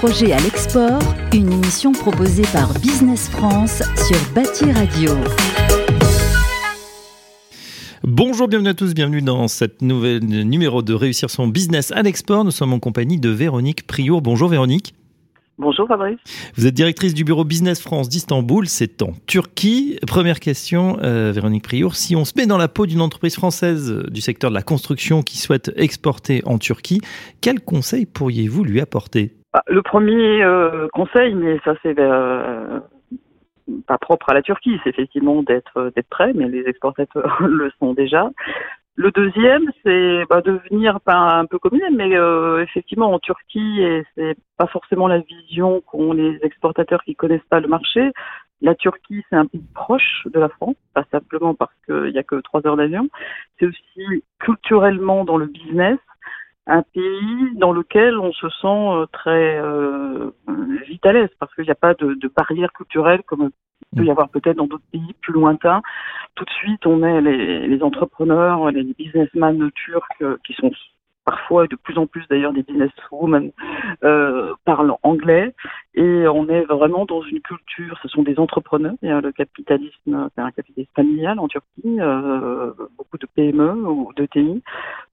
projet à l'export, une émission proposée par Business France sur Bâti Radio. Bonjour, bienvenue à tous, bienvenue dans cette nouvelle numéro de Réussir son business à l'export. Nous sommes en compagnie de Véronique Priour. Bonjour Véronique. Bonjour Fabrice. Vous êtes directrice du bureau Business France d'Istanbul, c'est en Turquie. Première question, euh, Véronique Priour, si on se met dans la peau d'une entreprise française euh, du secteur de la construction qui souhaite exporter en Turquie, quels conseils pourriez-vous lui apporter? Bah, Le premier euh, conseil, mais ça c'est pas propre à la Turquie, c'est effectivement d'être d'être prêt, mais les exportateurs le sont déjà. Le deuxième, c'est bah, de un peu comme mais euh, effectivement en Turquie, et c'est pas forcément la vision qu'ont les exportateurs qui connaissent pas le marché. La Turquie, c'est un pays proche de la France, pas simplement parce qu'il y a que trois heures d'avion. C'est aussi culturellement dans le business un pays dans lequel on se sent euh, très euh, vite à l'aise parce qu'il n'y a pas de, de barrière culturelle comme il peut y avoir peut-être dans d'autres pays plus lointains. Tout de suite, on est les, les entrepreneurs, les businessmen turcs euh, qui sont parfois de plus en plus d'ailleurs des businesswomen euh, parlent anglais. Et on est vraiment dans une culture, ce sont des entrepreneurs, le capitalisme, c'est un capitalisme familial en Turquie, euh, beaucoup de PME ou de TI,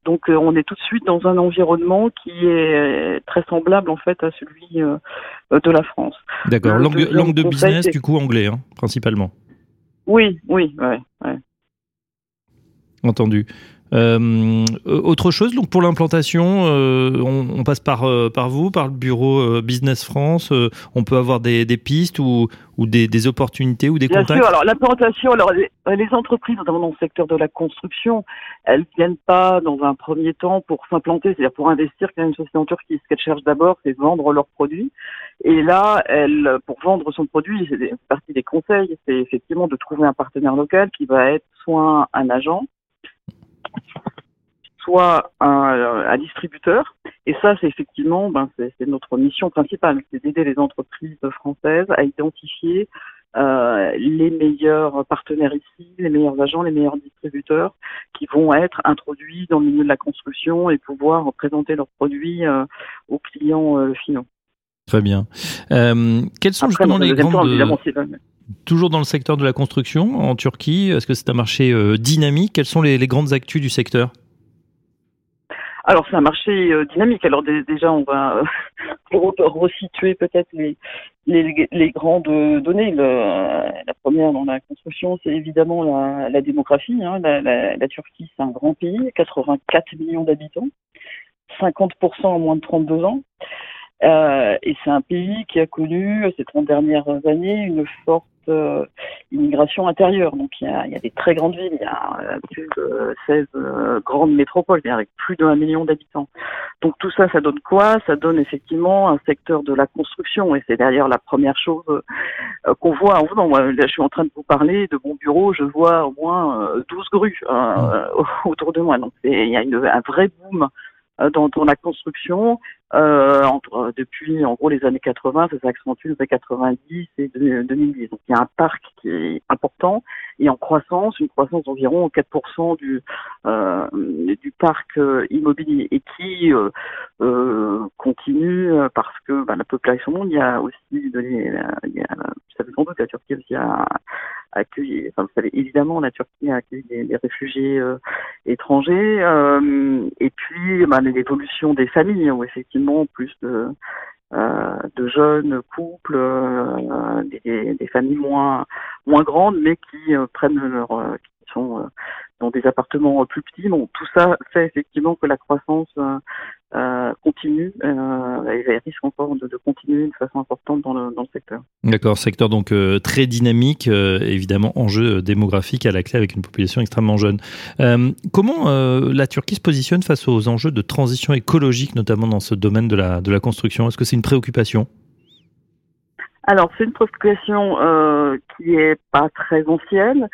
donc euh, on est tout de suite dans un environnement qui est très semblable en fait à celui euh, de la France. D'accord, langue, langue, de business du coup anglais hein, principalement. Oui, oui, ouais, ouais. Entendu. Euh, autre chose, donc pour l'implantation, euh, on, on, passe par, euh, par vous, par le bureau euh, Business France. Euh, on peut avoir des, des pistes ou, ou des, des, opportunités ou des Bien contacts. Sûr, alors l'implantation, alors les, les, entreprises, notamment dans le secteur de la construction, elles viennent pas dans un premier temps pour s'implanter, c'est-à-dire pour investir quand une société en Turquie. Ce qu'elles cherchent d'abord, c'est vendre leurs produits. Et là, elle, pour vendre son produit, c'est partie des conseils, c'est effectivement de trouver un partenaire local qui va être soit un agent soit un, un, distributeur. Et ça, c'est effectivement, ben, c'est notre mission principale, c'est d'aider les entreprises françaises à identifier euh, les meilleurs partenaires ici, les meilleurs agents, les meilleurs distributeurs qui vont être introduits dans le milieu de la construction et pouvoir présenter leurs produits euh, aux clients euh, finaux. Très bien. Euh, quelles sont Après, justement les grandes... Temps, Toujours dans le secteur de la construction en Turquie, est-ce que c'est un marché euh, dynamique? Quelles sont les, grandes actus du secteur? Alors c'est un marché euh, dynamique. Alors déjà on va resituer peut-être les, les, grandes données. La première dans la construction, c'est évidemment la, démographie. Hein. La, Turquie, c'est un grand pays, 84 millions d'habitants, 50% en moins de 32 ans. Euh, et c'est un pays qui a connu ces 30 dernières années une forte euh, immigration intérieure. Donc il y, a, il y, a, des très grandes villes, il y a euh, plus de 16 euh, grandes métropoles, avec plus d'un million d'habitants. Donc tout ça, ça donne quoi? Ça donne effectivement un secteur de la construction, et c'est d'ailleurs la première chose euh, qu'on voit en venant. Moi, là, je suis en train de vous parler de mon bureau, je vois au moins 12 grues autour de moi. Donc il y a une, un vrai boom dans, dans la construction euh, entre, depuis en gros les années 80, ça s'accentue depuis 90 et 2010. Donc il y a un parc qui est important et en croissance, une croissance d'environ 4% du euh, du parc euh, immobilier et qui euh, euh, continue parce que bah, la population il y a aussi de, il y a, vous savez sans doute la Turquie aussi a accueilli, vous savez évidemment la Turquie a accueilli des, réfugiés étrangers et puis bah, l'évolution des familles où effectivement plus de, euh, jeunes couples, euh, des, des, familles moins moins grandes, mais qui euh, prennent leur, qui sont dans des appartements plus petits. Tout ça fait effectivement que la croissance euh, continue euh, et risque encore de, de, continuer de façon importante dans le, dans le secteur. D'accord, secteur donc euh, très dynamique, euh, évidemment enjeu démographique à la clé avec une population extrêmement jeune. Euh, comment la Turquie se positionne face aux enjeux de transition écologique, notamment dans ce domaine de la, de la construction? Est-ce que c'est une préoccupation? Alors, c'est une préoccupation euh, qui est pas très ancienne,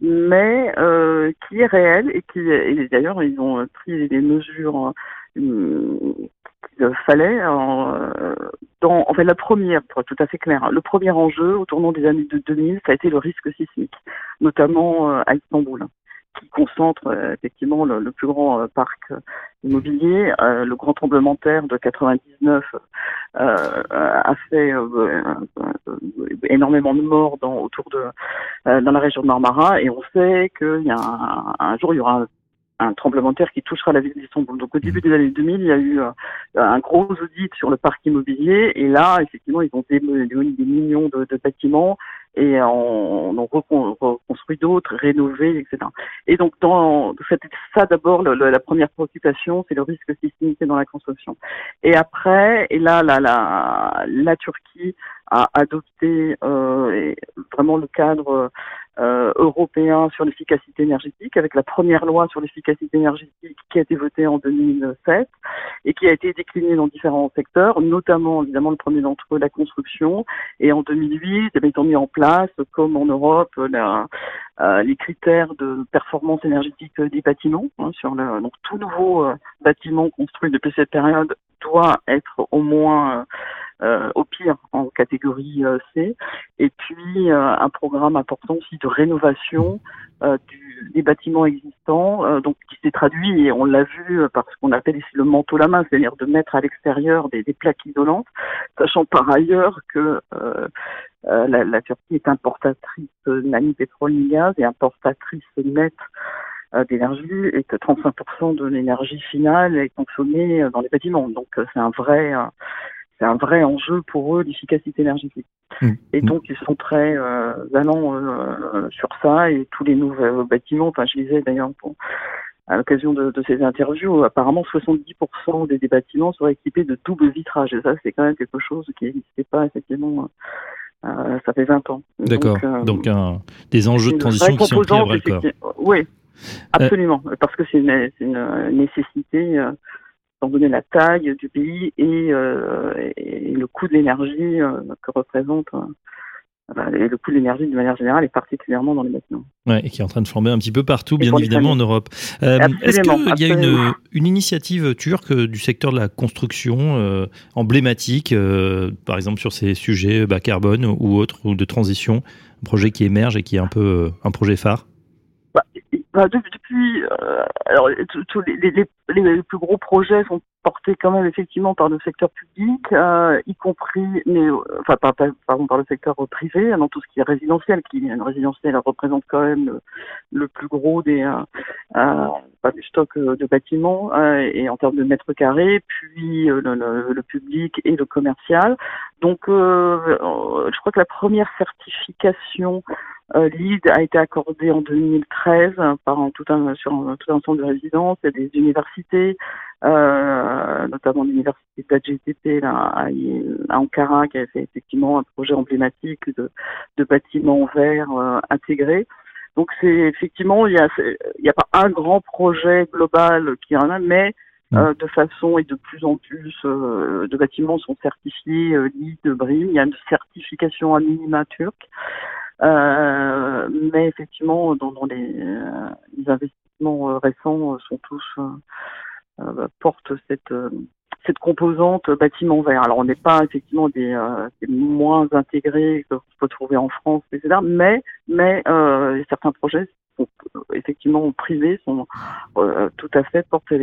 mais euh, qui est réelle et qui, et d'ailleurs, ils ont pris des mesures qu'il fallait. Euh, dans, en fait, la première, pour être tout à fait clair, le premier enjeu au tournant des années de 2000, ça a été le risque sismique, notamment euh, à Istanbul, concentre effectivement le, plus grand parc immobilier. le grand tremblement de terre de 99 a fait énormément de morts dans, autour de dans la région de Marmara et on sait qu'il y a un, un, jour il y aura un tremblement de terre qui touchera la ville d'Istanbul. Donc au début des années 2000, il y a eu euh, un gros audit sur le parc immobilier et là, effectivement, ils ont démoli des millions de bâtiments et on, on reconstruit d'autres, rénové, etc. Et donc dans ça d'abord la première préoccupation, c'est le risque sismique dans la construction. Et après, et là, la, la, la Turquie a adopté euh, vraiment le cadre euh, européen sur l'efficacité énergétique, avec la première loi sur l'efficacité énergétique qui a été votée en 2007 et qui a été déclinée dans différents secteurs, notamment évidemment le premier d'entre eux, la construction. Et en 2008, eh ils ont mis en place, comme en Europe, la, euh, les critères de performance énergétique des bâtiments. Hein, sur le, donc tout nouveau euh, bâtiment construit depuis cette période doit être au moins euh, au pire en catégorie euh, C, et puis euh, un programme important aussi de rénovation du, des bâtiments existants, donc qui s'est traduit et on l'a vu par ce qu'on appelle ici le manteau la main, c'est-à-dire de mettre à l'extérieur des, des, plaques isolantes, sachant par ailleurs que la, la, Turquie est importatrice ni pétrole gaz et importatrice nette d'énergie et que 35% de l'énergie finale est consommée dans les bâtiments. Donc c'est un vrai c'est un vrai enjeu pour eux l'efficacité énergétique. Mmh. Et donc ils sont très euh, allants euh, sur ça et tous les nouveaux bâtiments. Enfin, je disais d'ailleurs à l'occasion de, de, ces interviews, apparemment 70% des, bâtiments seraient équipés de double vitrage. Et ça, c'est quand même quelque chose qui n'existait pas effectivement. Euh, ça fait 20 ans. D'accord. Donc, euh, des enjeux de transition qui sont pris à bras Oui, absolument. Parce que c'est une, une, nécessité étant donné la taille du pays et, euh, et le coût de l'énergie euh, que représente euh, et le coût de l'énergie de manière générale et particulièrement dans les bâtiments. Ouais, et qui est en train de flamber un petit peu partout, bien évidemment, en Europe. Euh, Est-ce qu'il y a une, une, initiative turque du secteur de la construction euh, emblématique, euh, par exemple sur ces sujets bas carbone ou autres, ou de transition, un projet qui émerge et qui est un peu un projet phare? Bah, bah, depuis, euh, alors tous les, les, les, plus gros projets sont portés quand même effectivement par le secteur public, euh, y compris, mais euh, enfin par, pardon, par le secteur privé, dans tout ce qui est résidentiel, qui le résidentiel représente quand même le, plus gros des, euh, euh du stock de bâtiments et en termes de mètres carrés, puis le, public et le commercial. Donc, je crois que la première certification euh, LEED a été accordé en 2013 par tout un, sur tout un ensemble de résidences. et des universités, euh, notamment l'université d'AGTP à, Ankara, qui a fait effectivement un projet emblématique de, de bâtiments verts euh, intégrés. Donc c'est effectivement il y a y a pas un grand projet global qui en a, mais mmh. euh, de façon et de plus en plus euh, de bâtiments sont certifiés euh, BRIM. Il y a une certification à minima turque. Euh, mais effectivement, dans, dans les, les, investissements récents sont tous portent cette cette composante bâtiment vert. Alors on n'est pas effectivement des, euh, des, moins intégrés que qu'on peut trouver en France, etc. Mais mais euh, certains projets sont, effectivement privés sont euh, tout à fait portés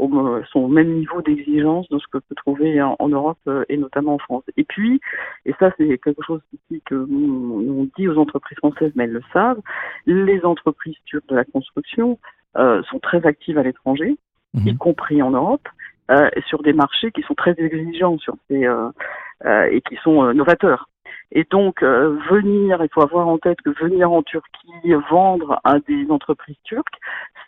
au, sont au même niveau d'exigence de ce que peut trouver en, Europe euh, et notamment en France. Et puis, et ça c'est quelque chose ici que on dit aux entreprises françaises, mais elles le savent, les entreprises de la construction euh, sont très actives à l'étranger, mhm. y compris en Europe, euh, sur des marchés qui sont très exigeants sur ces, euh, euh, et qui sont novateurs. Et donc, venir, il faut avoir en tête que venir en Turquie, vendre à des entreprises turques,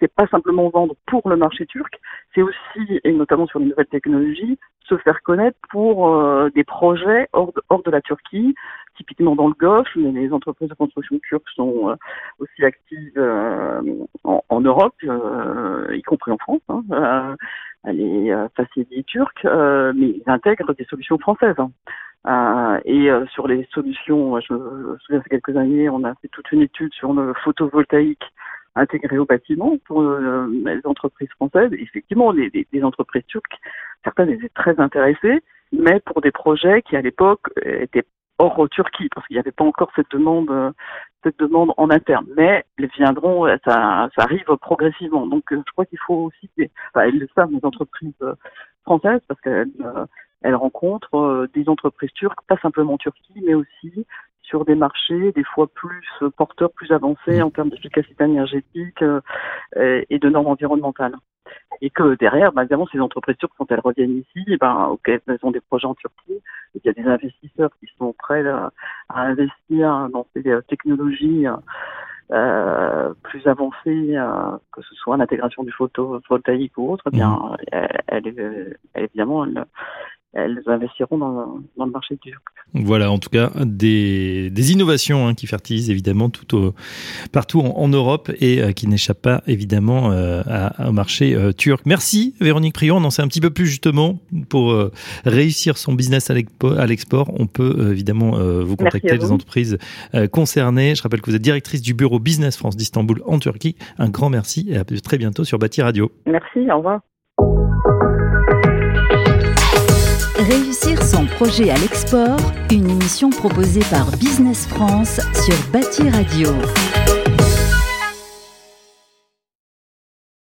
c'est pas simplement vendre pour le marché turc, c'est aussi, et notamment sur les nouvelles technologies, se faire connaître pour euh, des projets hors de, hors de la Turquie, typiquement dans le Golfe, mais les entreprises de construction turques sont euh, aussi actives euh, en, en, Europe, y compris en France. Hein, les facilités turques, mais ils intègrent des solutions françaises. Hein. Et sur les solutions, je me souviens, il y a quelques années, on a fait toute une étude sur le photovoltaïque intégré au bâtiment pour euh, les entreprises françaises. Effectivement, les, les, entreprises turques, certaines étaient très intéressées, mais pour des projets qui à l'époque étaient hors Turquie, parce qu'il n'y avait pas encore cette demande, cette demande en interne. Mais elles viendront, ça, ça arrive progressivement. Donc, je crois qu'il faut aussi, enfin, elles le savent, les entreprises françaises, parce qu'elles elles rencontrent des entreprises turques, pas simplement en Turquie, mais aussi sur des marchés des fois plus porteurs, plus avancés mmh. en termes d'efficacité énergétique et de normes environnementales et que derrière, bah, évidemment, ces entreprises turques, quand elles reviennent ici, eh ben, ok, elles ont des projets en Turquie, et il y a des investisseurs qui sont prêts à, investir dans ces euh, technologies euh, plus avancées, euh, que ce soit l'intégration du photovoltaïque ou autre, eh bien, mmh. elle, évidemment, elle, elles investiront dans, dans, le marché turc. Voilà, en tout cas, des, des innovations hein, qui fertilisent évidemment tout au, partout en, Europe et euh, qui n'échappent pas évidemment euh, au marché euh, turc. Merci Véronique Prion, on en sait un petit peu plus justement pour réussir son business à l'export. On peut évidemment vous contacter, les entreprises concernées. Je rappelle que vous êtes directrice du bureau Business France d'Istanbul en Turquie. Un grand merci et à très bientôt sur Bâti Radio. Merci, au revoir. Réussir son projet à l'export, une émission proposée par Business France sur Bâti Radio.